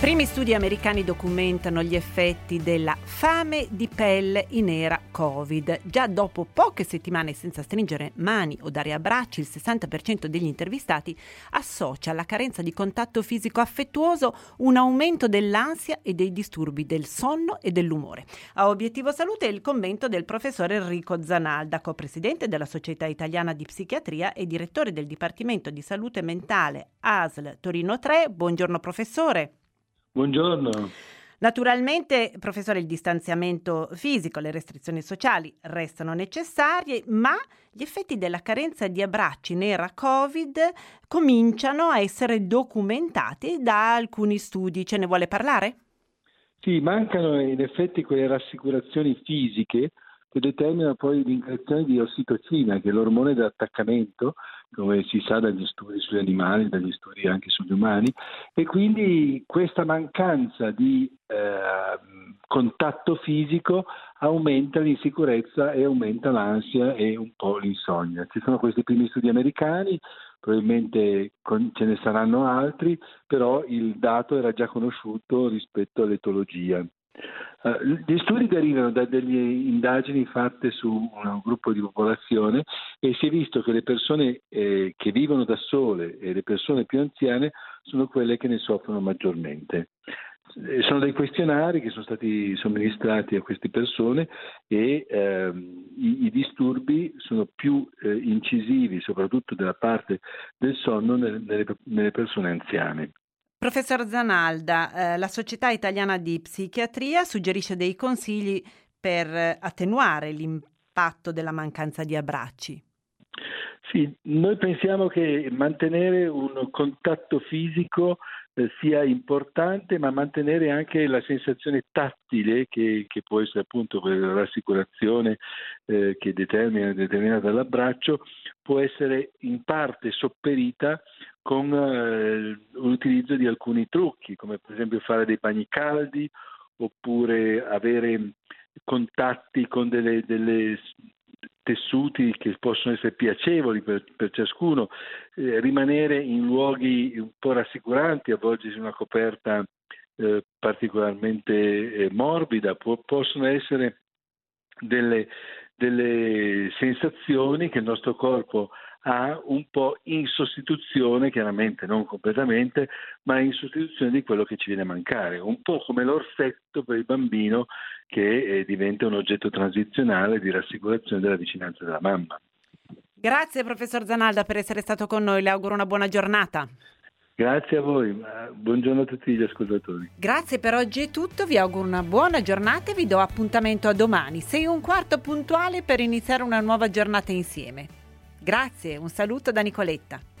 Primi studi americani documentano gli effetti della fame di pelle in era Covid. Già dopo poche settimane senza stringere mani o dare abbracci, il 60% degli intervistati associa alla carenza di contatto fisico affettuoso un aumento dell'ansia e dei disturbi del sonno e dell'umore. A Obiettivo Salute il commento del professor Enrico Zanalda, co-presidente della Società Italiana di Psichiatria e direttore del Dipartimento di Salute Mentale ASL Torino 3. Buongiorno professore. Buongiorno. Naturalmente, professore, il distanziamento fisico, le restrizioni sociali restano necessarie, ma gli effetti della carenza di abbracci nera Covid cominciano a essere documentati da alcuni studi. Ce ne vuole parlare? Sì, mancano in effetti quelle rassicurazioni fisiche che determinano poi l'increazione di ossitocina, che è l'ormone dell'attaccamento, come si sa dagli studi sugli animali, dagli studi anche sugli umani, e quindi questa mancanza di eh, contatto fisico aumenta l'insicurezza e aumenta l'ansia e un po' l'insonnia. Ci sono questi primi studi americani, probabilmente ce ne saranno altri, però il dato era già conosciuto rispetto all'etologia. Uh, gli studi derivano da delle indagini fatte su un gruppo di popolazione e si è visto che le persone eh, che vivono da sole e le persone più anziane sono quelle che ne soffrono maggiormente. Eh, sono dei questionari che sono stati somministrati a queste persone e ehm, i, i, disturbi sono più eh, incisivi, soprattutto della parte del sonno, nelle, nelle persone anziane. Professor Zanalda, eh, la Società Italiana di Psichiatria suggerisce dei consigli per attenuare l'impatto della mancanza di abbracci. Sì, noi pensiamo che mantenere un contatto fisico eh, sia importante, ma mantenere anche la sensazione tattile che, che può essere appunto quella rassicurazione eh, che determina, determinata dall'abbraccio, può essere in parte sopperita con eh, l'utilizzo di alcuni trucchi, come per esempio fare dei bagni caldi oppure avere contatti con delle, delle tessuti che possono essere piacevoli per, per ciascuno, eh, rimanere in luoghi un po' rassicuranti, avvolgersi una coperta eh, particolarmente eh, morbida, può, possono essere delle, delle sensazioni che il nostro corpo ha un po' in sostituzione, chiaramente non completamente, ma in sostituzione di quello che ci viene a mancare, un po' come l'orsetto per il bambino che eh, diventa un oggetto transizionale di rassicurazione della vicinanza della mamma. Grazie professor Zanalda per essere stato con noi, le auguro una buona giornata. Grazie a voi, buongiorno a tutti gli ascoltatori. Grazie per oggi è tutto, vi auguro una buona giornata e vi do appuntamento a domani, sei un quarto puntuale per iniziare una nuova giornata insieme. Grazie, un saluto da Nicoletta.